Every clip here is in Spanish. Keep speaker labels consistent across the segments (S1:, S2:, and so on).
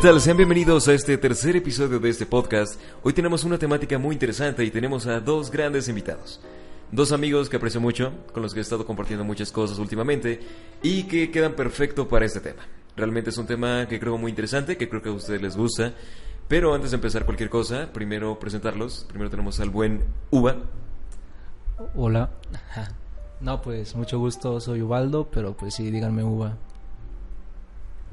S1: Tal? Sean bienvenidos a este tercer episodio de este podcast. Hoy tenemos una temática muy interesante y tenemos a dos grandes invitados. Dos amigos que aprecio mucho, con los que he estado compartiendo muchas cosas últimamente y que quedan perfecto para este tema. Realmente es un tema que creo muy interesante, que creo que a ustedes les gusta. Pero antes de empezar cualquier cosa, primero presentarlos. Primero tenemos al buen Uva.
S2: Hola. No, pues mucho gusto, soy Ubaldo, pero pues sí, díganme Uva.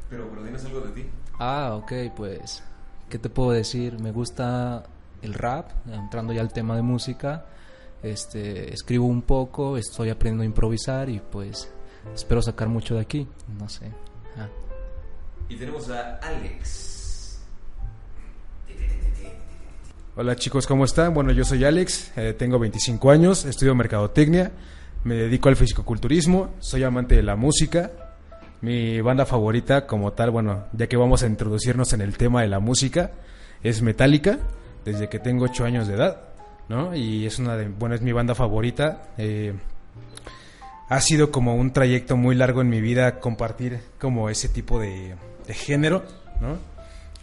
S1: Pero, pero dinos algo de ti.
S2: Ah, ok, pues, ¿qué te puedo decir? Me gusta el rap, entrando ya al tema de música. Este, escribo un poco, estoy aprendiendo a improvisar y pues espero sacar mucho de aquí, no sé. Ah.
S1: Y tenemos a Alex.
S3: Hola chicos, ¿cómo están? Bueno, yo soy Alex, eh, tengo 25 años, estudio mercadotecnia, me dedico al fisicoculturismo, soy amante de la música. Mi banda favorita como tal, bueno, ya que vamos a introducirnos en el tema de la música, es Metallica, desde que tengo 8 años de edad, ¿no? Y es una de, bueno, es mi banda favorita. eh, ha sido como un trayecto muy largo en mi vida compartir como ese tipo de, género, ¿no?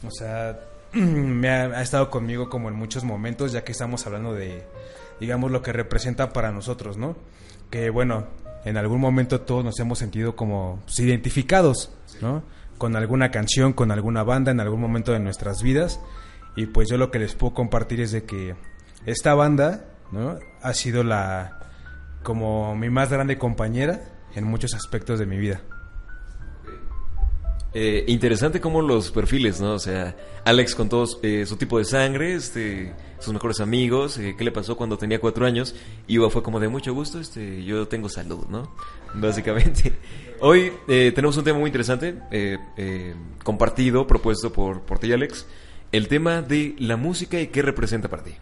S3: O sea, me ha estado conmigo como en muchos momentos, ya que estamos hablando de, digamos, lo que representa para nosotros, ¿no? Que bueno, en algún momento todos nos hemos sentido como pues, identificados, ¿no? Con alguna canción, con alguna banda en algún momento de nuestras vidas. Y pues yo lo que les puedo compartir es de que esta banda, ¿no? Ha sido la, como mi más grande compañera en muchos aspectos de mi vida.
S1: Eh, interesante como los perfiles, ¿no? O sea, Alex con todo eh, su tipo de sangre, este, sus mejores amigos, eh, qué le pasó cuando tenía cuatro años. Y fue como de mucho gusto, este, yo tengo salud, ¿no? Básicamente. Hoy eh, tenemos un tema muy interesante, compartido, propuesto por, por ti, Alex. El tema de la música y qué representa para ti.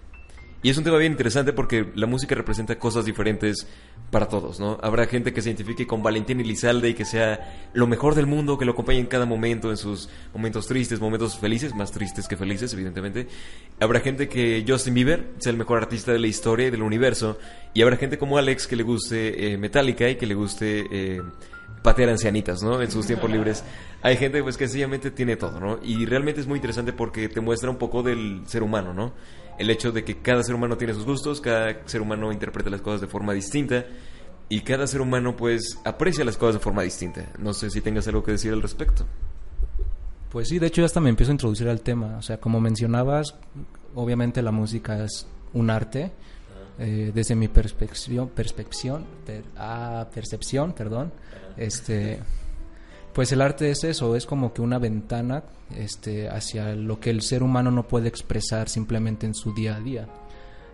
S1: Y es un tema bien interesante porque la música representa cosas diferentes para todos, ¿no? Habrá gente que se identifique con Valentín Elizalde y que sea lo mejor del mundo, que lo acompañe en cada momento, en sus momentos tristes, momentos felices, más tristes que felices, evidentemente. Habrá gente que Justin Bieber sea el mejor artista de la historia y del universo. Y habrá gente como Alex que le guste eh, Metallica y que le guste... Eh, patear ancianitas, ¿no? En sus tiempos libres. Hay gente pues que sencillamente tiene todo, ¿no? Y realmente es muy interesante porque te muestra un poco del ser humano, ¿no? El hecho de que cada ser humano tiene sus gustos, cada ser humano interpreta las cosas de forma distinta y cada ser humano pues aprecia las cosas de forma distinta. No sé si tengas algo que decir al respecto.
S2: Pues sí, de hecho ya hasta me empiezo a introducir al tema. O sea, como mencionabas, obviamente la música es un arte. Eh, desde mi perspección, perspección, per- ah, percepción, perdón, este, pues el arte es eso, es como que una ventana, este, hacia lo que el ser humano no puede expresar simplemente en su día a día.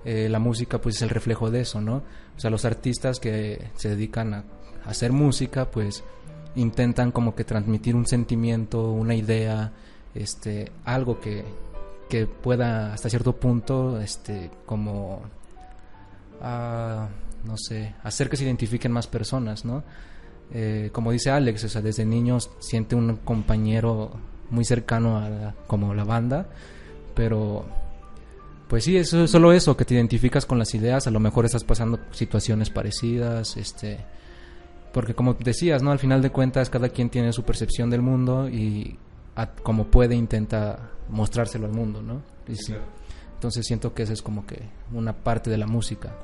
S2: Eh, la música, pues es el reflejo de eso, ¿no? O sea, los artistas que se dedican a, hacer música, pues intentan como que transmitir un sentimiento, una idea, este, algo que, que pueda hasta cierto punto, este, como, ah, no sé, hacer que se identifiquen más personas, ¿no? Eh, como dice Alex, o sea, desde niños siente un compañero muy cercano a la- como la banda, pero pues sí, eso es solo eso, que te identificas con las ideas, a lo mejor estás pasando situaciones parecidas, este, porque como decías, ¿no? Al final de cuentas cada quien tiene su percepción del mundo y a- como puede intenta mostrárselo al mundo, ¿no? Y sí. Entonces siento que esa es como que una parte de la música.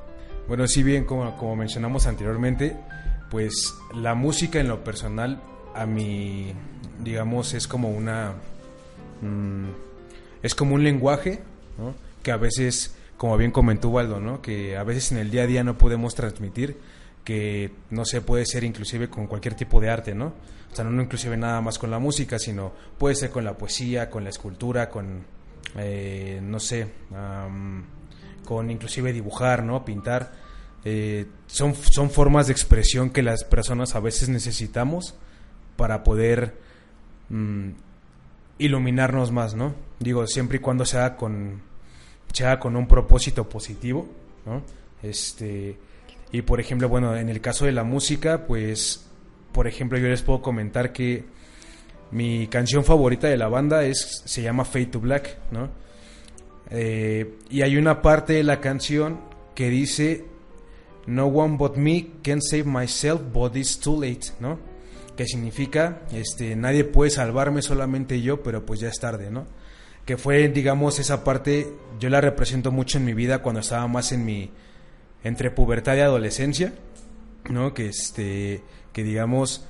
S3: Bueno, si bien como, como mencionamos anteriormente, pues la música en lo personal a mí, digamos, es como una... mm, es como un lenguaje, ¿no? Que a veces como bien comentó Waldo, ¿no? Que a veces en el día a día no podemos transmitir, que no se puede ser inclusive con cualquier tipo de arte, ¿no? O sea, no inclusive nada más con la música, sino puede ser con la poesía, con la escultura, con, eh, no sé, con inclusive dibujar, ¿no? Pintar. Eh, son, son formas de expresión que las personas a veces necesitamos para poder mm, iluminarnos más, ¿no? Digo, siempre y cuando se haga con, se con un propósito positivo, ¿no? Este, y por ejemplo, bueno, en el caso de la música, pues, por ejemplo, yo les puedo comentar que mi canción favorita de la banda es, se llama Fade to Black, ¿no? Eh, y hay una parte de la canción que dice, No one but me can save myself, but it's too late, ¿no? Que significa, este, nadie puede salvarme, solamente yo, pero pues ya es tarde, ¿no? Que fue, digamos, esa parte, yo la represento mucho en mi vida cuando estaba más en mi, entre pubertad y adolescencia, ¿no? Que este, que digamos,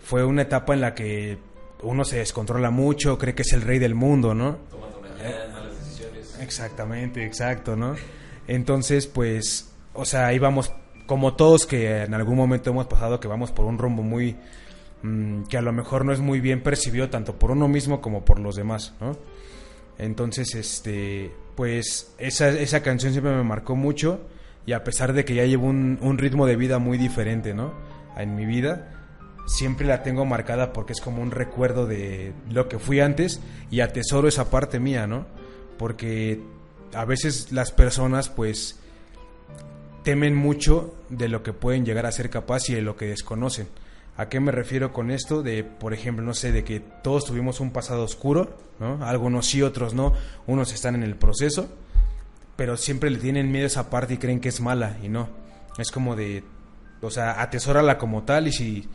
S3: fue una etapa en la que uno se descontrola mucho, cree que es el rey del mundo, ¿no? Exactamente, exacto, ¿no? Entonces, pues, o sea, íbamos como todos que en algún momento hemos pasado que vamos por un rumbo muy mm, que a lo mejor no es muy bien percibido tanto por uno mismo como por los demás, ¿no? Entonces, este, pues esa, esa canción siempre me marcó mucho y a pesar de que ya llevo un, un ritmo de vida muy diferente, ¿no? En mi vida, siempre la tengo marcada porque es como un recuerdo de lo que fui antes y atesoro esa parte mía, ¿no? porque a veces las personas pues temen mucho de lo que pueden llegar a ser capaz y de lo que desconocen. ¿A qué me refiero con esto? De, por ejemplo, no sé, de que todos tuvimos un pasado oscuro, ¿no? Algunos sí, otros no, unos están en el proceso, pero siempre le tienen miedo a esa parte y creen que es mala y no. Es como de, o sea, atesórala como tal y si,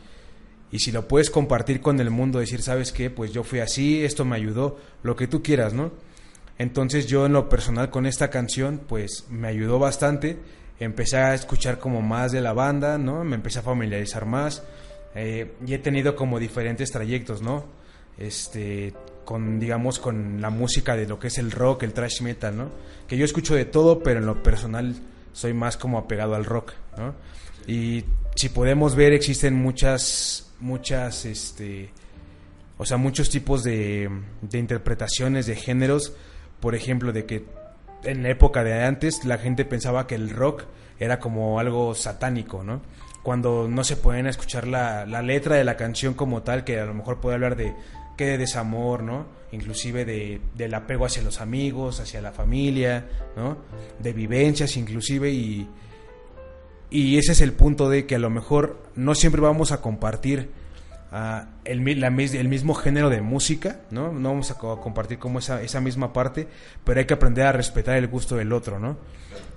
S3: y si lo puedes compartir con el mundo, decir, ¿sabes qué? Pues yo fui así, esto me ayudó, lo que tú quieras, ¿no? Entonces yo en lo personal con esta canción pues me ayudó bastante, empecé a escuchar como más de la banda, ¿no? Me empecé a familiarizar más eh, y he tenido como diferentes trayectos, ¿no? Este, con digamos con la música de lo que es el rock, el thrash metal, ¿no? Que yo escucho de todo, pero en lo personal soy más como apegado al rock, ¿no? Y si podemos ver existen muchas muchas este o sea, muchos tipos de, de interpretaciones de géneros por ejemplo, de que en la época de antes la gente pensaba que el rock era como algo satánico, ¿no? Cuando no se pueden escuchar la, letra de la canción como tal, que a lo mejor puede hablar de que de desamor, ¿no? Inclusive de, del apego hacia los amigos, hacia la familia, ¿no? De vivencias inclusive y, y ese es el punto de que a lo mejor no siempre vamos a compartir el, mismo género de música, ¿no? No vamos a compartir como esa, esa misma parte, pero hay que aprender a respetar el gusto del otro, ¿no?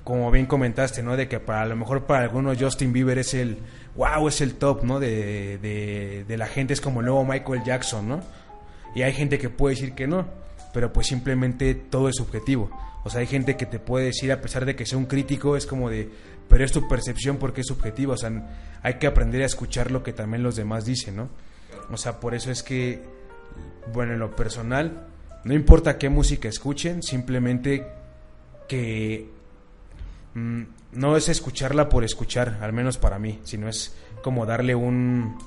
S3: Como bien comentaste, ¿no? De que para a lo mejor para algunos Justin Bieber es el, wow, es el top, ¿no? De, de, de la gente, es como el nuevo Michael Jackson, ¿no? Y hay gente que puede decir que no, pero pues simplemente todo es subjetivo. O sea, hay gente que te puede decir, a pesar de que sea un crítico, es como de, pero es tu percepción porque es subjetiva. O sea, hay que aprender a escuchar lo que también los demás dicen, ¿no? O sea, por eso es que, bueno, en lo personal, no importa qué música escuchen, simplemente que mm, no es escucharla por escuchar, al menos para mí, sino es como darle un,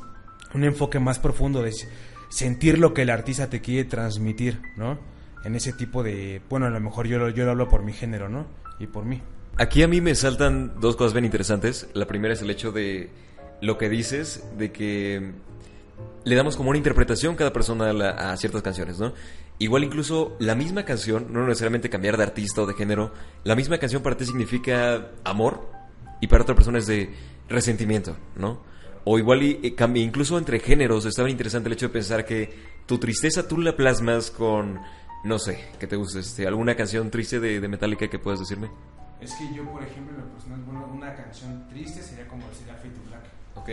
S3: un enfoque más profundo de sentir lo que el artista te quiere transmitir, ¿no? En ese tipo de, bueno, a lo mejor yo, yo lo hablo por mi género, ¿no? Y por mí.
S1: Aquí a mí me saltan dos cosas bien interesantes. La primera es el hecho de lo que dices, de que le damos como una interpretación cada persona a, ciertas canciones, ¿no? Igual incluso la misma canción, no necesariamente cambiar de artista o de género, la misma canción para ti significa amor y para otra persona es de resentimiento, ¿no? O igual y, incluso entre géneros, estaba interesante el hecho de pensar que tu tristeza tú la plasmas con, no sé, ¿qué te gusta? Este, ¿Alguna canción triste de, de Metallica que puedas decirme?
S3: Es que yo, por ejemplo, una canción triste sería como decir Fate to Black.
S1: Ok.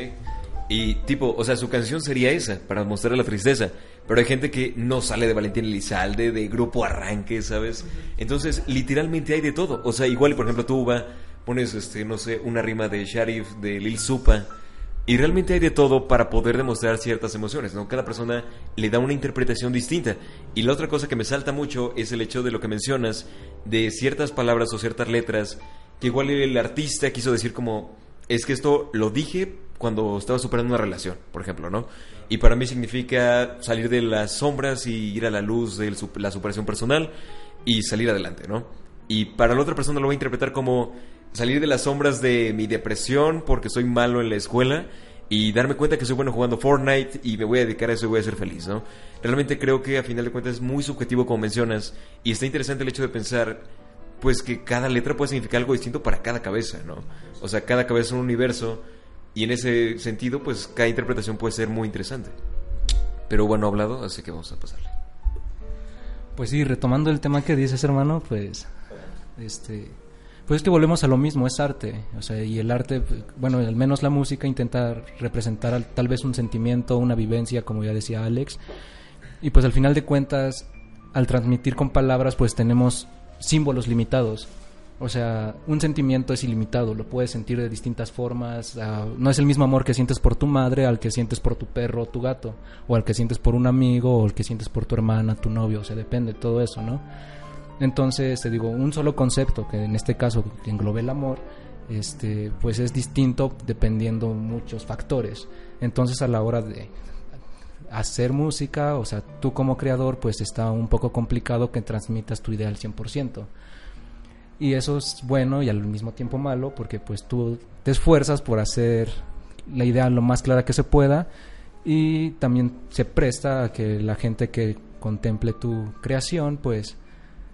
S1: Y tipo, o sea, su canción sería esa, para mostrar la tristeza. Pero hay gente que no sale de Valentín Elizalde, de Grupo Arranque, ¿sabes? Entonces, literalmente hay de todo. O sea, igual, por ejemplo, tú va, pones, este, no sé, una rima de Sharif, de Lil Supa, Y realmente hay de todo para poder demostrar ciertas emociones, ¿no? Cada persona le da una interpretación distinta. Y la otra cosa que me salta mucho es el hecho de lo que mencionas, de ciertas palabras o ciertas letras, que igual el artista quiso decir como, es que esto lo dije cuando estaba superando una relación, por ejemplo, ¿no? Y para mí significa salir de las sombras y ir a la luz de la superación personal y salir adelante, ¿no? Y para la otra persona lo va a interpretar como salir de las sombras de mi depresión porque soy malo en la escuela y darme cuenta que soy bueno jugando Fortnite y me voy a dedicar a eso y voy a ser feliz, ¿no? Realmente creo que a final de cuentas es muy subjetivo como mencionas y está interesante el hecho de pensar pues que cada letra puede significar algo distinto para cada cabeza, ¿no? O sea, cada cabeza es un universo y en ese sentido pues cada interpretación puede ser muy interesante. Pero bueno, hablado, así que vamos a pasarle.
S2: Pues sí, retomando el tema que dices, hermano, pues este pues es que volvemos a lo mismo, es arte. O sea, y el arte, bueno, al menos la música intenta representar tal vez un sentimiento, una vivencia, como ya decía Alex. Y pues al final de cuentas, al transmitir con palabras, pues tenemos símbolos limitados. O sea, un sentimiento es ilimitado, lo puedes sentir de distintas formas. Ah, no es el mismo amor que sientes por tu madre al que sientes por tu perro o tu gato, o al que sientes por un amigo, o al que sientes por tu hermana, tu novio. O sea, depende de todo eso, ¿no? Entonces, te digo, un solo concepto, que en este caso englobe el amor, este, pues es distinto dependiendo muchos factores. Entonces, a la hora de hacer música, o sea, tú como creador, pues está un poco complicado que transmitas tu idea al 100%. Y eso es bueno y al mismo tiempo malo, porque pues tú te esfuerzas por hacer la idea lo más clara que se pueda y también se presta a que la gente que contemple tu creación, pues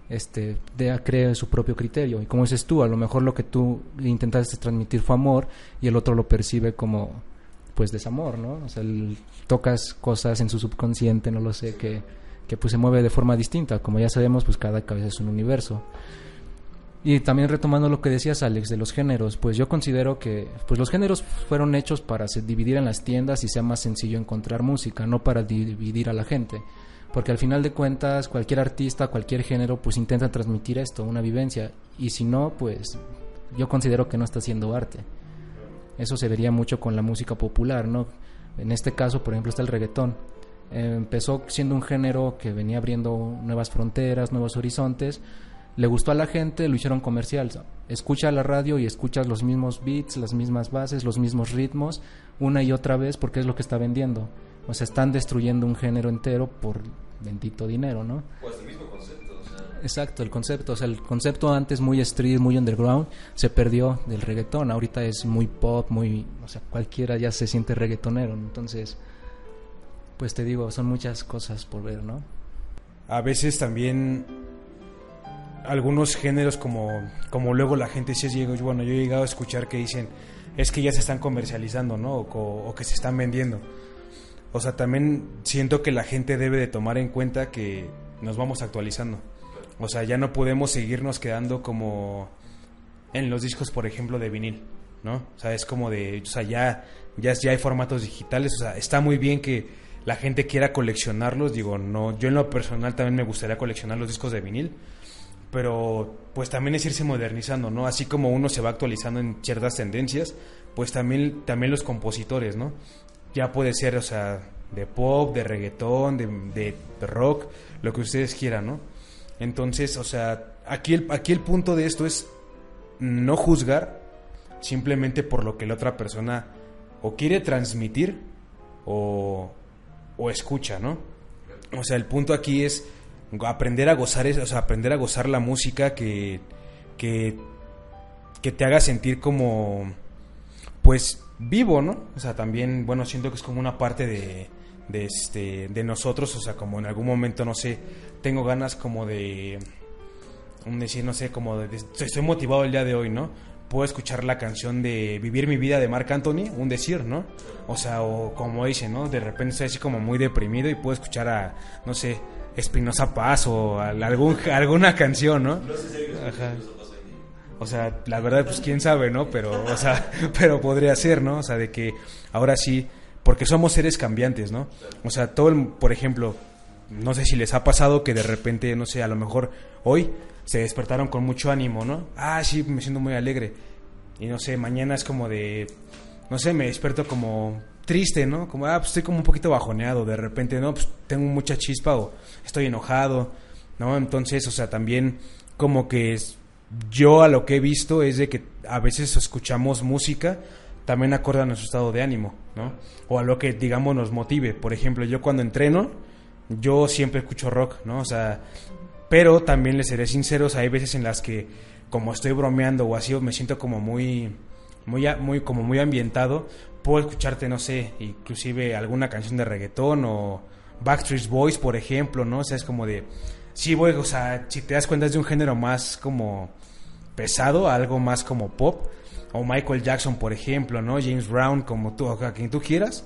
S2: este, de, cree su propio criterio. Y como dices tú, a lo mejor lo que tú intentaste transmitir fue amor y el otro lo percibe como pues desamor, ¿no? O sea, tocas cosas en su subconsciente, no lo sé, que, que pues se mueve de forma distinta. Como ya sabemos, pues cada cabeza es un universo. Y también retomando lo que decías Alex de los géneros, pues yo considero que pues los géneros fueron hechos para se dividir en las tiendas y sea más sencillo encontrar música, no para dividir a la gente porque al final de cuentas cualquier artista, cualquier género, pues intenta transmitir esto, una vivencia, y si no, pues yo considero que no está haciendo arte. Eso se vería mucho con la música popular, ¿no? En este caso, por ejemplo, está el reggaetón. empezó siendo un género que venía abriendo nuevas fronteras, nuevos horizontes. Le gustó a la gente, lo hicieron comercial. Escucha la radio y escuchas los mismos beats, las mismas bases, los mismos ritmos, una y otra vez porque es lo que está vendiendo. O sea, están destruyendo un género entero por bendito dinero, ¿no?
S1: Pues el mismo concepto, o sea.
S2: Exacto, el concepto, o sea, el concepto antes muy street, muy underground, se perdió del reggaetón, ahorita es muy pop, muy, o sea, cualquiera ya se siente reggaetonero, entonces, pues te digo, son muchas cosas por ver, ¿no?
S3: A veces también algunos géneros como, como luego la gente se llega, bueno, yo he llegado a escuchar que dicen, es que ya se están comercializando, ¿no? o que se están vendiendo o sea, también siento que la gente debe de tomar en cuenta que nos vamos actualizando. O sea, ya no podemos seguirnos quedando como en los discos, por ejemplo, de vinil, ¿no? O sea, es como de, o sea, ya, ya, ya hay formatos digitales, o sea, está muy bien que la gente quiera coleccionarlos, digo, no, yo en lo personal también me gustaría coleccionar los discos de vinil, pero pues también es irse modernizando, ¿no? Así como uno se va actualizando en ciertas tendencias, pues también, también los compositores, ¿no? Ya puede ser, o sea, de pop, de reggaetón, de, rock, lo que ustedes quieran, ¿no? Entonces, o sea, aquí el, aquí el punto de esto es no juzgar simplemente por lo que la otra persona o quiere transmitir o, o escucha, ¿no? O sea, el punto aquí es aprender a gozar, aprender a gozar la música que, que, que te haga sentir como, pues, vivo, ¿no? O sea, también, bueno, siento que es como una parte de, de, este, de nosotros, o sea, como en algún momento, no sé, tengo ganas como de, un decir, no sé, como de, estoy motivado el día de hoy, ¿no? Puedo escuchar la canción de Vivir mi vida de Marc Anthony, un decir, ¿no? O sea, o como dice, ¿no? De repente estoy así como muy deprimido y puedo escuchar a, no sé, Espinosa Paz o algún, alguna canción, ¿no? Ajá. O sea, la verdad, pues quién sabe, ¿no? Pero, o sea, pero podría ser, ¿no? O sea, de que ahora sí, porque somos seres cambiantes, ¿no? O sea, todo el, por ejemplo, no sé si les ha pasado que de repente, no sé, a lo mejor hoy se despertaron con mucho ánimo, ¿no? Ah, sí, me siento muy alegre. Y no sé, mañana es como de, no sé, me despierto como triste, ¿no? Como, ah, pues estoy como un poquito bajoneado, de repente, no, pues tengo mucha chispa o estoy enojado, ¿no? Entonces, o sea, también como que es, yo a lo que he visto es de que a veces escuchamos música también acorde a nuestro estado de ánimo, ¿no? O a lo que, digamos, nos motive. Por ejemplo, yo cuando entreno, yo siempre escucho rock, ¿no? O sea, pero también les seré sinceros, hay veces en las que como estoy bromeando o así, me siento como muy, muy, muy, como muy ambientado, puedo escucharte, no sé, inclusive alguna canción de reggaetón o Backstreet Boys, por ejemplo, ¿no? O sea, es como de, sí, voy, o sea, si te das cuenta es de un género más como pesado, algo más como pop, o Michael Jackson, por ejemplo, ¿no? James Brown, como tú, a quien tú quieras,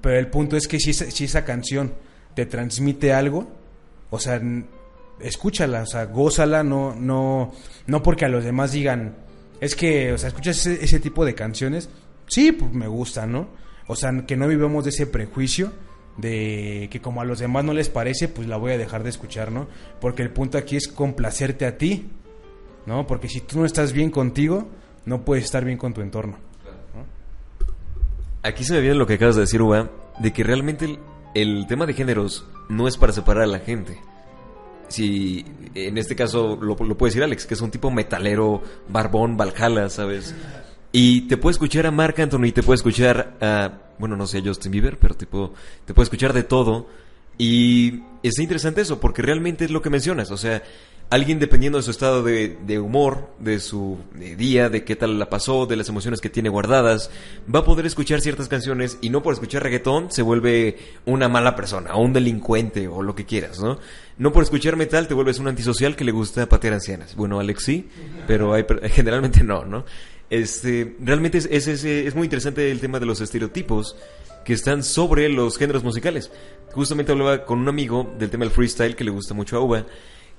S3: pero el punto es que si, esa canción te transmite algo, o sea, escúchala, o sea, gózala, no, no, no porque a los demás digan, es que, o sea, escuchas ese, tipo de canciones, sí, pues me gusta, ¿no? O sea, que no vivamos de ese prejuicio de que como a los demás no les parece, pues la voy a dejar de escuchar, ¿no? Porque el punto aquí es complacerte a ti, ¿no? Porque si tú no estás bien contigo, no puedes estar bien con tu entorno.
S1: Aquí se me viene lo que acabas de decir, Uba, de que realmente el, tema de géneros no es para separar a la gente si en este caso lo, lo puede decir Alex, que es un tipo metalero, barbón, Valhalla, ¿sabes? Y te puede escuchar a Mark Anthony, te puede escuchar a, bueno, no sé, Justin Bieber, pero tipo, te puede escuchar de todo. Y es interesante eso, porque realmente es lo que mencionas, o sea, alguien dependiendo de su estado de, humor, de su día, de qué tal la pasó, de las emociones que tiene guardadas, va a poder escuchar ciertas canciones y no por escuchar reggaetón se vuelve una mala persona o un delincuente o lo que quieras, ¿no? No por escuchar metal te vuelves un antisocial que le gusta patear ancianas. Bueno, Alex sí, pero hay, generalmente no, ¿no? Este, realmente es, es, es muy interesante el tema de los estereotipos que están sobre los géneros musicales. Justamente hablaba con un amigo del tema del freestyle que le gusta mucho a Uva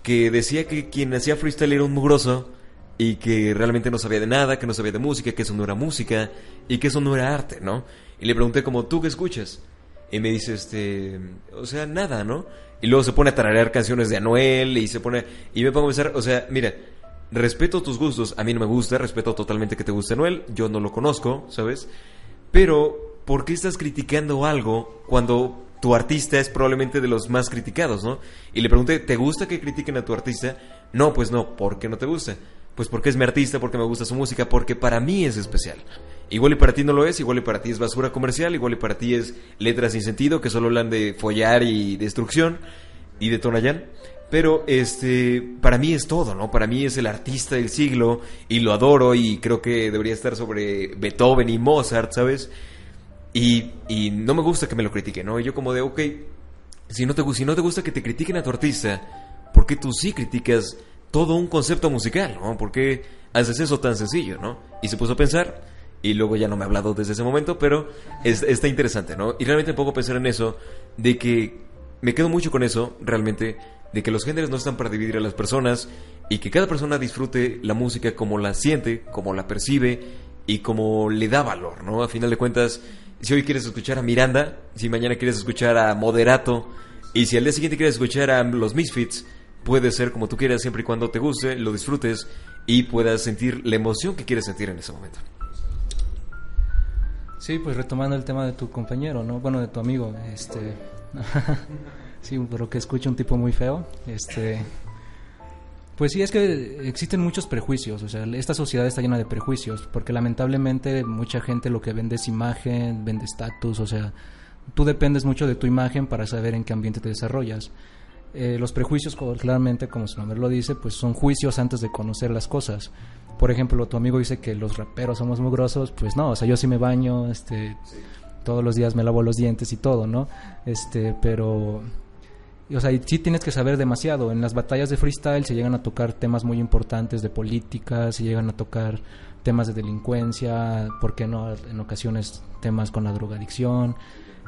S1: que decía que quien hacía freestyle era un mugroso y que realmente no sabía de nada, que no sabía de música, que eso no era música y que eso no era arte, ¿no? Y le pregunté como, ¿tú qué escuchas? Y me dice, este, o sea, nada, ¿no? Y luego se pone a tararear canciones de Anuel y se pone, y me pongo a pensar, o sea, mira, respeto tus gustos, a mí no me gusta, respeto totalmente que te guste Anuel, yo no lo conozco, ¿sabes? Pero, ¿por qué estás criticando algo cuando tu artista es probablemente de los más criticados, ¿no? Y le pregunté, ¿te gusta que critiquen a tu artista? No, pues no, ¿por qué no te gusta? Pues porque es mi artista, porque me gusta su música, porque para mí es especial. Igual y para ti no lo es, igual y para ti es basura comercial, igual y para ti es letras sin sentido que solo hablan de follar y destrucción y de Tonayán. Pero este, para mí es todo, ¿no? Para mí es el artista del siglo y lo adoro y creo que debería estar sobre Beethoven y Mozart, ¿sabes? Y, y no me gusta que me lo critiquen, ¿no? Y yo como de, ok, si no, te, si no te gusta que te critiquen a tu artista, ¿por qué tú sí criticas todo un concepto musical, ¿no? ¿Por qué haces eso tan sencillo, ¿no? Y se puso a pensar, y luego ya no me ha hablado desde ese momento, pero está interesante, ¿no? Y realmente puedo pensar en eso, de que me quedo mucho con eso, realmente, de que los géneros no están para dividir a las personas y que cada persona disfrute la música como la siente, como la percibe y como le da valor, ¿no? A final de cuentas, si hoy quieres escuchar a Miranda, si mañana quieres escuchar a Moderato, y si al día siguiente quieres escuchar a los Misfits, puede ser como tú quieras siempre y cuando te guste, lo disfrutes y puedas sentir la emoción que quieres sentir en ese momento.
S2: Sí, pues retomando el tema de tu compañero, ¿no? Bueno, de tu amigo, este... sí, pero que escucha un tipo muy feo, este... Pues sí, es que existen muchos prejuicios, o sea, esta sociedad está llena de prejuicios, porque lamentablemente mucha gente lo que vende es imagen, vende estatus, o sea, tú dependes mucho de tu imagen para saber en qué ambiente te desarrollas. Eh, los prejuicios, claramente, como su nombre lo dice, pues son juicios antes de conocer las cosas. Por ejemplo, tu amigo dice que los raperos somos mugrosos, pues no, o sea, yo sí me baño, este, todos los días me lavo los dientes y todo, ¿no? Este, pero o sea, sí tienes que saber demasiado. En las batallas de freestyle se llegan a tocar temas muy importantes de política, se llegan a tocar temas de delincuencia, ¿por qué no? En ocasiones temas con la drogadicción.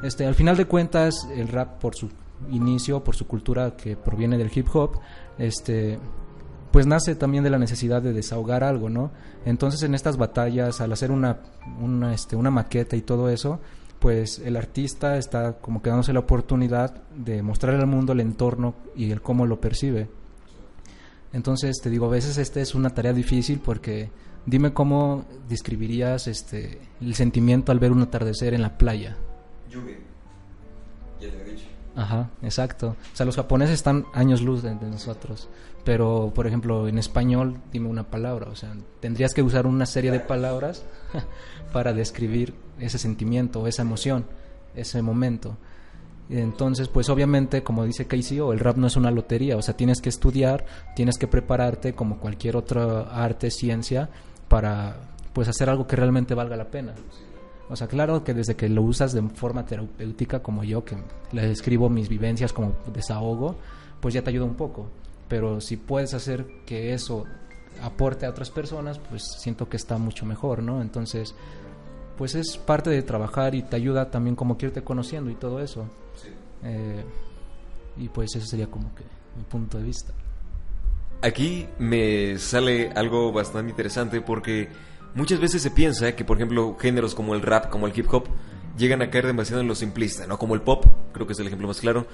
S2: Este, al final de cuentas, el rap por su inicio, por su cultura que proviene del hip hop, este, pues nace también de la necesidad de desahogar algo, ¿no? Entonces en estas batallas, al hacer una, una, este, una maqueta y todo eso, pues el artista está como que dándose la oportunidad de mostrar al mundo el entorno y el cómo lo percibe. Entonces, te digo, a veces esta es una tarea difícil porque dime cómo describirías este el sentimiento al ver un atardecer en la playa.
S1: Lluvia. Ya te he dicho.
S2: Ajá, exacto. O sea, los japoneses están años luz de, nosotros. Pero, por ejemplo, en español, dime una palabra. O sea, tendrías que usar una serie de palabras para describir ese sentimiento, esa emoción, ese momento. Entonces, pues obviamente, como dice KCO, el rap no es una lotería, o sea, tienes que estudiar, tienes que prepararte como cualquier otra arte, ciencia, para pues hacer algo que realmente valga la pena. O sea, claro que desde que lo usas de forma terapéutica como yo, que le escribo mis vivencias como desahogo, pues ya te ayuda un poco. Pero si puedes hacer que eso aporte a otras personas, pues siento que está mucho mejor, ¿no? Entonces, pues es parte de trabajar y te ayuda también como que irte conociendo y todo eso. Eh, y pues ese sería como que mi punto de vista.
S1: Aquí me sale algo bastante interesante porque muchas veces se piensa que, por ejemplo, géneros como el rap, como el hip hop, llegan a caer demasiado en lo simplista, ¿no? Como el pop, creo que es el ejemplo más claro,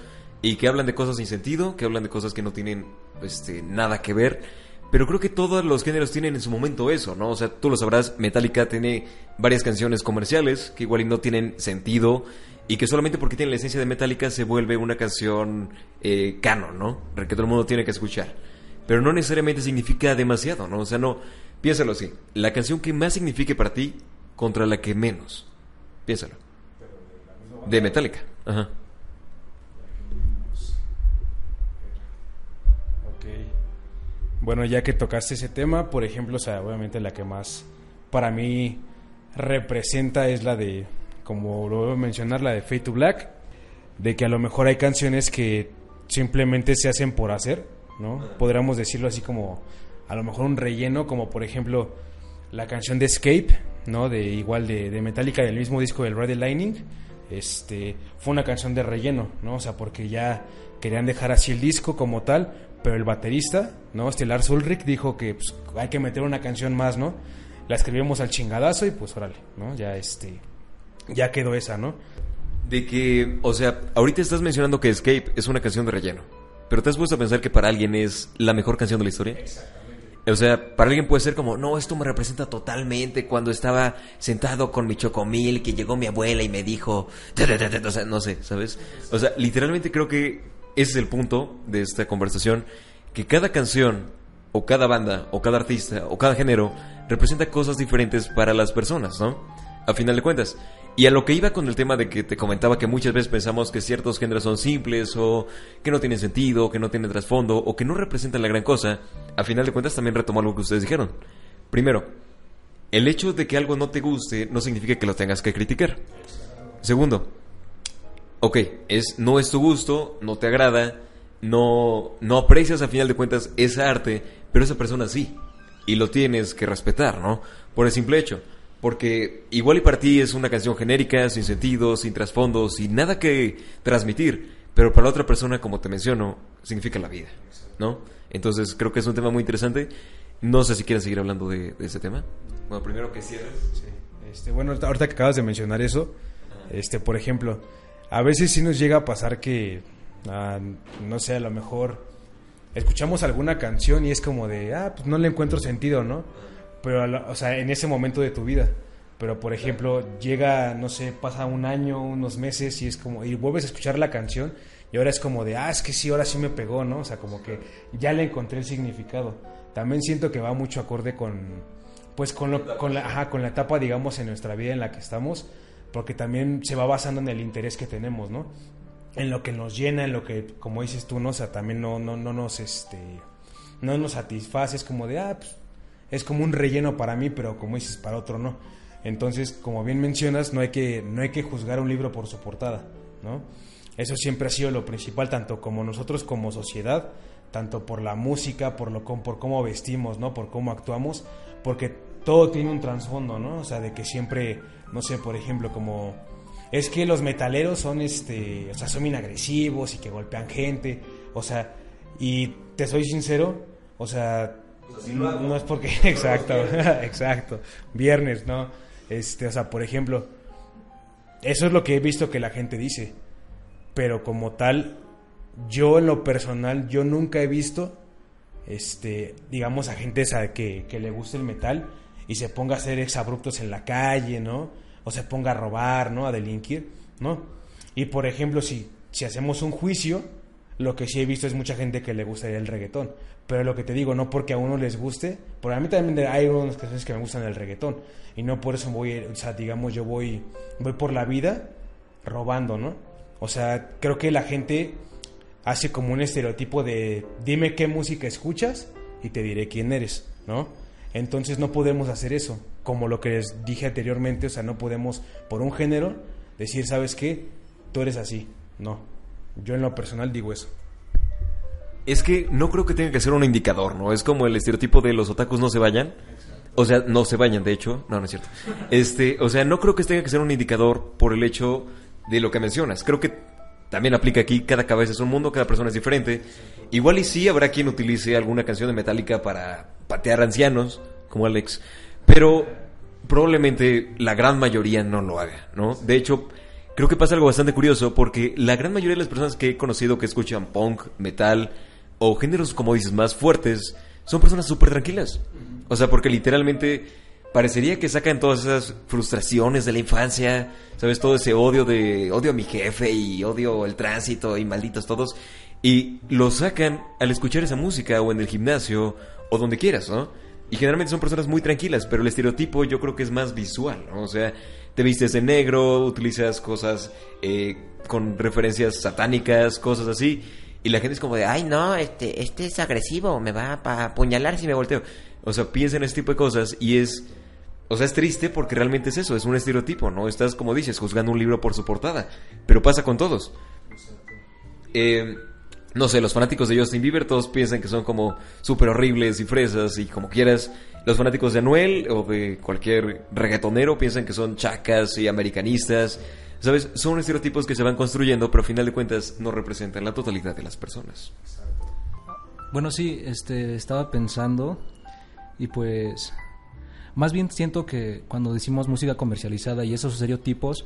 S1: y que hablan de cosas sin sentido, que hablan de cosas que no tienen este, nada que ver. Pero creo que todos los géneros tienen en su momento eso, ¿no? O sea, tú lo sabrás, Metallica tiene varias canciones comerciales que igual y no tienen sentido y que solamente porque tienen la esencia de Metallica se vuelve una canción eh, canon, ¿no? Que todo el mundo tiene que escuchar. Pero no necesariamente significa demasiado, ¿no? O sea, no, piénsalo así. La canción que más signifique para ti contra la que menos. Piénsalo. De Metallica. Ajá.
S3: Bueno, ya que tocaste ese tema, por ejemplo, obviamente la que más para mí representa es la de, como lo voy a mencionar, la de Fade to Black, de que a lo mejor hay canciones que simplemente se hacen por hacer, ¿no? Podríamos decirlo así como, a lo mejor un relleno, como por ejemplo la canción de Escape, ¿no? De igual de, de Metallica, del mismo disco del Red Lightning, este, fue una canción de relleno, ¿no? O sea, porque ya querían dejar así el disco como tal, pero el baterista, ¿no? Este Lars Ulrich dijo que pues, hay que meter una canción más, ¿no? La escribimos al chingadazo y pues órale, ¿no? Ya este, ya quedó esa, ¿no?
S1: De que, o sea, ahorita estás mencionando que Escape es una canción de relleno. Pero te has puesto a pensar que para alguien es la mejor canción de la historia. O sea, para alguien puede ser como, no, esto me representa totalmente cuando estaba sentado con mi chocomil, que llegó mi abuela y me dijo, o sea, no sé, ¿sabes? O sea, literalmente creo que ese es el punto de esta conversación, que cada canción, o cada banda, o cada artista, o cada género, representa cosas diferentes para las personas, ¿no? A final de cuentas. Y a lo que iba con el tema de que te comentaba que muchas veces pensamos que ciertos géneros son simples o que no tienen sentido, que no tienen trasfondo o que no representan la gran cosa, a final de cuentas también retomo algo que ustedes dijeron. Primero, el hecho de que algo no te guste no significa que lo tengas que criticar. Segundo, ok, es, no es tu gusto, no te agrada, no, no aprecias a final de cuentas esa arte, pero esa persona sí. Y lo tienes que respetar, ¿no? Por el simple hecho. Porque igual y para ti es una canción genérica, sin sentido, sin trasfondo, sin nada que transmitir, pero para la otra persona, como te menciono, significa la vida, ¿no? Entonces creo que es un tema muy interesante. No sé si quieres seguir hablando de, de ese tema. Bueno, primero que cierres.
S3: Sí. Este, bueno, ahorita que acabas de mencionar eso, este, por ejemplo, a veces sí nos llega a pasar que, ah, no sé, a lo mejor escuchamos alguna canción y es como de, ah, pues no le encuentro sentido, ¿no? Pero, o sea, en ese momento de tu vida. Pero, por ejemplo, llega, no sé, pasa un año, unos meses y es como, y vuelves a escuchar la canción y ahora es como de, ah, es que sí, ahora sí me pegó, ¿no? O sea, como que ya le encontré el significado. También siento que va mucho acorde con, pues, con, lo, con, la, ajá, con la etapa, digamos, en nuestra vida en la que estamos, porque también se va basando en el interés que tenemos, ¿no? En lo que nos llena, en lo que, como dices tú, ¿no? O sea, también no, no, no nos, este, no nos satisface, es como de, ah, pues, es como un relleno para mí, pero como dices, para otro no. Entonces, como bien mencionas, no hay que, no hay que juzgar un libro por su portada, ¿no? Eso siempre ha sido lo principal, tanto como nosotros como sociedad, tanto por la música, por, lo, por cómo vestimos, ¿no? Por cómo actuamos, porque todo tiene un trasfondo, ¿no? O sea, de que siempre, no sé, por ejemplo, como es que los metaleros son este, o sea, son bien agresivos y que golpean gente, o sea, y te soy sincero, o sea, no, no es porque exacto, exacto, viernes, no, este, o sea, por ejemplo, eso es lo que he visto que la gente dice, pero como tal, yo en lo personal, yo nunca he visto, este, digamos, a gente esa que, que le gusta el metal y se ponga a hacer exabruptos en la calle, ¿no? O se ponga a robar, ¿no? A delinquir, ¿no? Y por ejemplo, si, si hacemos un juicio, lo que sí he visto es mucha gente que le gusta el reggaetón. Pero lo que te digo, no porque a uno les guste, porque a mí también hay unas canciones que me gustan del reggaetón. Y no por eso voy, o sea, digamos, yo voy, voy por la vida robando, ¿no? O sea, creo que la gente hace como un estereotipo de dime qué música escuchas y te diré quién eres, ¿no? Entonces no podemos hacer eso, como lo que les dije anteriormente, o sea, no podemos por un género decir, ¿sabes qué? Tú eres así, no. Yo en lo personal digo eso.
S1: Es que no creo que tenga que ser un indicador, ¿no? Es como el estereotipo de los otakus no se vayan. O sea, no se vayan, de hecho. No, no es cierto. Este, o sea, no creo que tenga que ser un indicador por el hecho de lo que mencionas. Creo que también aplica aquí, cada cabeza es un mundo, cada persona es diferente. Igual y sí habrá quien utilice alguna canción de Metallica para patear ancianos, como Alex, pero probablemente la gran mayoría no lo haga, ¿no? De hecho, creo que pasa algo bastante curioso porque la gran mayoría de las personas que he conocido que escuchan punk, metal o géneros, como dices, más fuertes, son personas súper tranquilas. O sea, porque literalmente parecería que sacan todas esas frustraciones de la infancia, ¿sabes? Todo ese odio de odio a mi jefe y odio el tránsito y malditos todos. Y lo sacan al escuchar esa música o en el gimnasio o donde quieras, ¿no? Y generalmente son personas muy tranquilas, pero el estereotipo yo creo que es más visual, ¿no? O sea, te vistes de negro, utilizas cosas eh, con referencias satánicas, cosas así. Y la gente es como de, ay, no, este, este es agresivo, me va a apuñalar si me volteo. O sea, piensa en ese tipo de cosas y es o sea, es triste porque realmente es eso, es un estereotipo, ¿no? Estás, como dices, juzgando un libro por su portada. Pero pasa con todos. Eh, no sé, los fanáticos de Justin Bieber todos piensan que son como súper horribles y fresas y como quieras. Los fanáticos de Anuel o de cualquier reggaetonero piensan que son chacas y americanistas. ¿Sabes? Son estereotipos que se van construyendo, pero a final de cuentas no representan la totalidad de las personas.
S2: Bueno, sí, este, estaba pensando y pues más bien siento que cuando decimos música comercializada y esos estereotipos,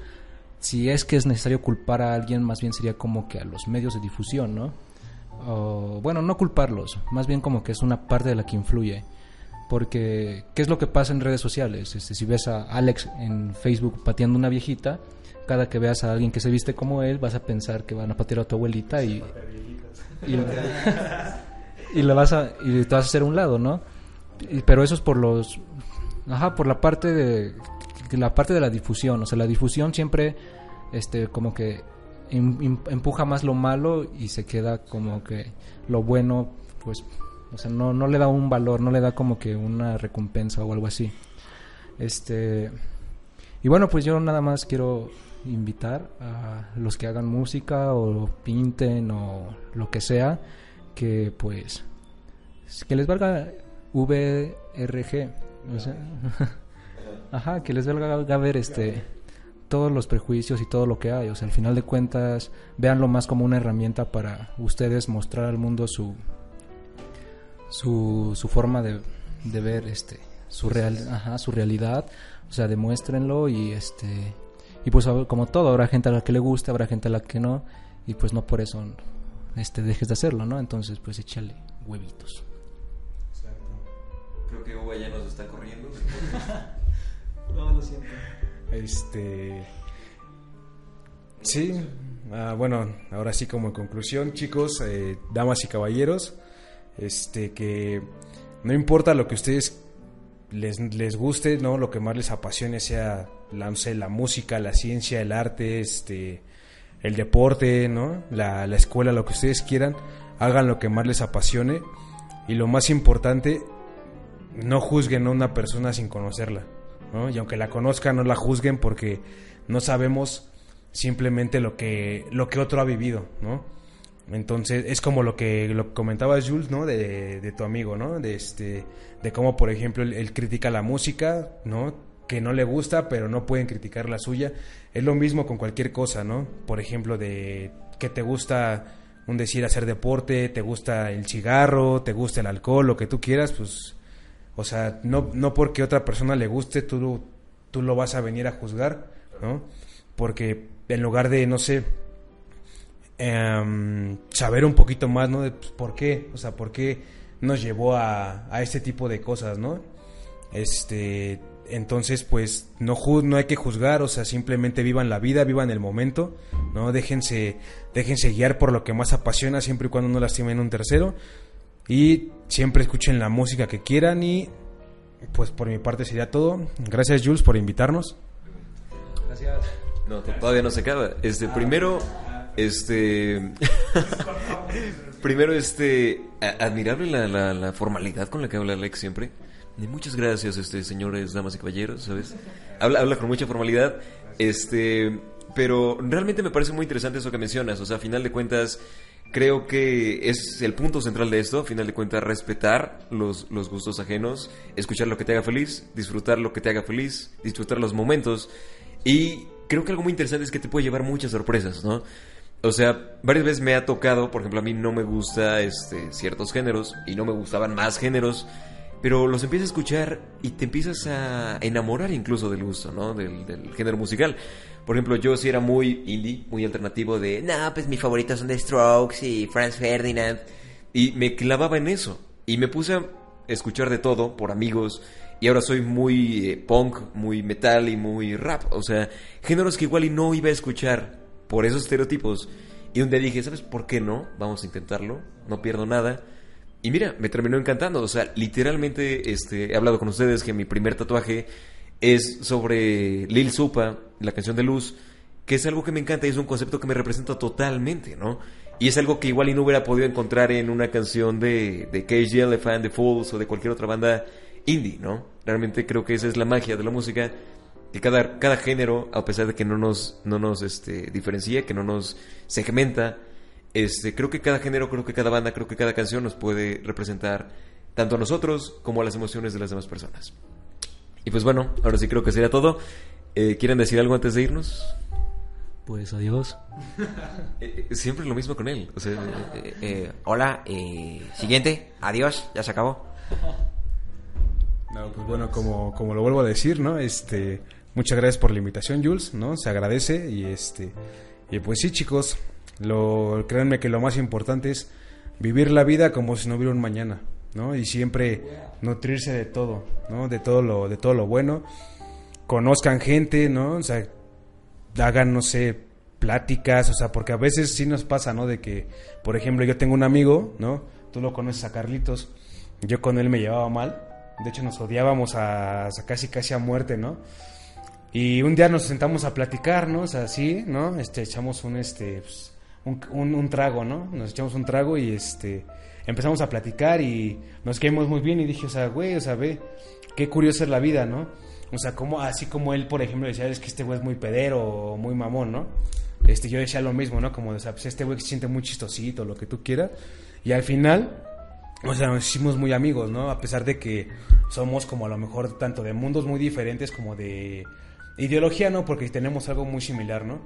S2: si es que es necesario culpar a alguien, más bien sería como que a los medios de difusión, ¿no? O, bueno, no culparlos, más bien como que es una parte de la que influye. Porque, ¿qué es lo que pasa en redes sociales? Este, si ves a Alex en Facebook pateando una viejita, cada que veas a alguien que se viste como él, vas a pensar que van a patear a tu abuelita y, y, y, vas a, y te vas a hacer un lado, ¿no? pero eso es por los Ajá, por la parte de la parte de la difusión, o sea, la difusión siempre este como que empuja más lo malo y se queda como que lo bueno pues o sea, no, no le da un valor, no le da como que una recompensa o algo así. Este y bueno, pues yo nada más quiero invitar a los que hagan música o pinten o lo que sea que pues que les valga VRG ajá, que les valga ver este todos los prejuicios y todo lo que hay. O sea, al final de cuentas, véanlo más como una herramienta para ustedes mostrar al mundo su su, su forma de, de ver este su real ajá, su realidad. O sea, demuéstrenlo y este y pues como todo, habrá gente a la que le gusta, habrá gente a la que no y pues no por eso este dejes de hacerlo, ¿no? Entonces, pues échale huevitos.
S1: Creo que Uva ya nos está corriendo.
S3: no, lo siento. Este. Sí, ah, bueno, ahora sí como en conclusión, chicos, eh, damas y caballeros, este que no importa lo que ustedes les, les guste, ¿no? Lo que más les apasione sea la, la música, la ciencia, el arte, este el deporte, ¿no? La, la escuela, lo que ustedes quieran, hagan lo que más les apasione y lo más importante, no juzguen a una persona sin conocerla, ¿no? Y aunque la conozcan, no la juzguen porque no sabemos simplemente lo que, lo que otro ha vivido, ¿no? Entonces, es como lo que, lo comentabas, Jules, ¿no? De, de, tu amigo, ¿no? De, este, de cómo, por ejemplo, él, critica la música, ¿no? Que no le gusta, pero no pueden criticar la suya. Es lo mismo con cualquier cosa, ¿no? Por ejemplo, de que te gusta un decir hacer deporte, te gusta el cigarro, te gusta el alcohol, lo que tú quieras, pues o sea, no, no porque otra persona le guste, tú, tú lo vas a venir a juzgar, ¿no? Porque en lugar de, no sé, em, saber un poquito más, ¿no? De pues, por qué, o sea, por qué nos llevó a, a este tipo de cosas, ¿no? Este, entonces, pues, no, ju- no hay que juzgar, o sea, simplemente vivan la vida, vivan el momento, ¿no? Déjense, déjense guiar por lo que más apasiona, siempre y cuando no lastimen a un tercero. Y siempre escuchen la música que quieran y, pues, por mi parte sería todo. Gracias, Jules, por invitarnos.
S1: No, to- todavía no se acaba. Este, primero, este... primero, este... admirable la, la, la formalidad con la que habla Alex siempre. Muchas gracias, este, señores, damas y caballeros, ¿sabes? Habla, habla con mucha formalidad. Este... Pero realmente me parece muy interesante eso que mencionas. O sea, a final de cuentas, creo que es el punto central de esto. Final de cuentas, respetar los, los gustos ajenos, escuchar lo que te haga feliz, disfrutar lo que te haga feliz, disfrutar los momentos. Y creo que algo muy interesante es que te puede llevar muchas sorpresas, ¿no? O sea, varias veces me ha tocado, por ejemplo, a mí no me gusta este, ciertos géneros y no me gustaban más géneros, pero los empiezas a escuchar y te empiezas a enamorar incluso del gusto, ¿no? Del, género musical. Por ejemplo, yo sí era muy indie, muy alternativo de, no, pues mis favoritos son The Strokes y Franz Ferdinand. Y me clavaba en eso. Y me puse a escuchar de todo por amigos. Y ahora soy muy eh, punk, muy metal y muy rap. O sea, géneros que igual y no iba a escuchar por esos estereotipos. Y donde dije, ¿sabes por qué no? Vamos a intentarlo. No pierdo nada. Y mira, me terminó encantando. O sea, literalmente este, he hablado con ustedes que mi primer tatuaje es sobre Lil Supa, la canción de Luz, que es algo que me encanta y es un concepto que me representa totalmente, ¿no? Y es algo que igual y no hubiera podido encontrar en una canción de, de Cage the Elephant, The Fools o de cualquier otra banda indie, ¿no? Realmente creo que esa es la magia de la música, que cada, cada género, a pesar de que no nos, no nos este, diferencia, que no nos segmenta, este, creo que cada género, creo que cada banda, creo que cada canción nos puede representar tanto a nosotros como a las emociones de las demás personas. Y pues bueno, ahora sí creo que sería todo. Eh, ¿Quieren decir algo antes de irnos?
S2: Pues adiós.
S1: Eh, eh, siempre lo mismo con él. O sea,
S4: Eh, eh, hola, eh, siguiente, adiós, ya se acabó.
S3: No, pues bueno, como, como lo vuelvo a decir, ¿no? Este, muchas gracias por la invitación, Jules, ¿no? Se agradece y este, y pues sí, chicos, lo, créanme que lo más importante es vivir la vida como si no hubiera un mañana, ¿no? Y siempre nutrirse de todo, ¿no? De todo lo, de todo lo bueno. Conozcan gente, ¿no? O sea, hagan, no sé, pláticas, o sea, porque a veces sí nos pasa, ¿no? De que, por ejemplo, yo tengo un amigo, ¿no? Tú lo conoces a Carlitos, yo con él me llevaba mal, de hecho nos odiábamos a, casi casi a muerte, ¿no? Y un día nos sentamos a platicar, ¿no? O sea, así, ¿no? Este, echamos un, este, pues, un, un- trago, ¿no? Nos echamos un trago y, este, empezamos a platicar y nos quedamos muy bien y dije, o sea, güey, o sea, ve, qué curiosa es la vida, ¿no? O sea, como, así como él, por ejemplo, decía, es que este güey es muy pedero o muy mamón, ¿no? Este, yo decía lo mismo, ¿no? Como, o sea, pues este güey se siente muy chistosito, lo que tú quieras. Y al final, o sea, nos hicimos muy amigos, ¿no? A pesar de que somos como a lo mejor tanto de mundos muy diferentes como de ideología, ¿no? Porque tenemos algo muy similar, ¿no?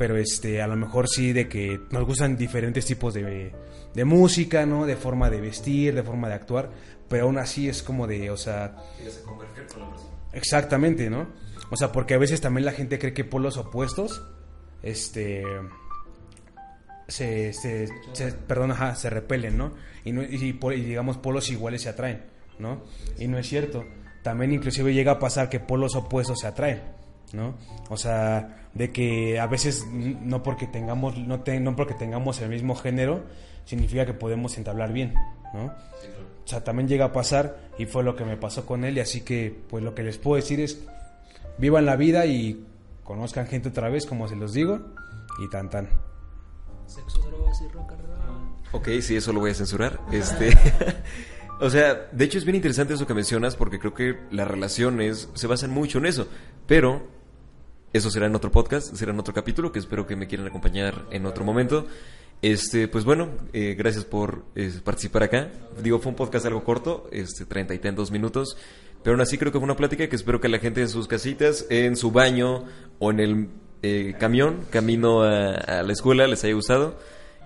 S3: Pero este, a lo mejor sí de que nos gustan diferentes tipos de, de música, ¿no? De forma de vestir, de forma de actuar. Pero aún así es como de, o sea... Exactamente, ¿no? O sea, porque a veces también la gente cree que polos opuestos, este se, se, se- perdón, ajá, se repelen, ¿no? Y, no- y y digamos polos iguales se atraen, ¿no? Y no es cierto. También inclusive llega a pasar que polos opuestos se atraen, ¿no? O sea, de que a veces no porque tengamos no, te- no porque tengamos el mismo género significa que podemos entablar bien, ¿no? O sea, también llega a pasar y fue lo que me pasó con él y así que pues lo que les puedo decir es vivan la vida y conozcan gente otra vez, como se los digo, y tan tan.
S2: Sexo, drogas y rock and roll.
S1: Ok, sí, eso lo voy a censurar. Este, o sea, de hecho es bien interesante eso que mencionas porque creo que las relaciones se basan mucho en eso. Pero eso será en otro podcast, será en otro capítulo que espero que me quieran acompañar en otro momento. Este, pues bueno, eh, gracias por eh, participar acá. Digo, fue un podcast algo corto, este, treinta y tantos minutos, pero aún así creo que fue una plática que espero que la gente en sus casitas, en su baño o en el eh, camión, camino a, la escuela, les haya gustado.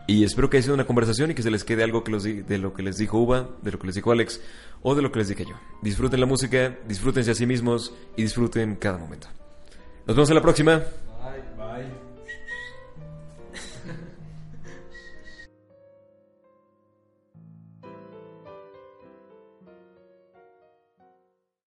S1: Y espero que haya sido una conversación y que se les quede algo de lo que les dijo Uva, de lo que les dijo Alex o de lo que les dije yo. Disfruten la música, disfrútense a sí mismos y disfruten cada momento. Nos vemos en la próxima. Bye, bye.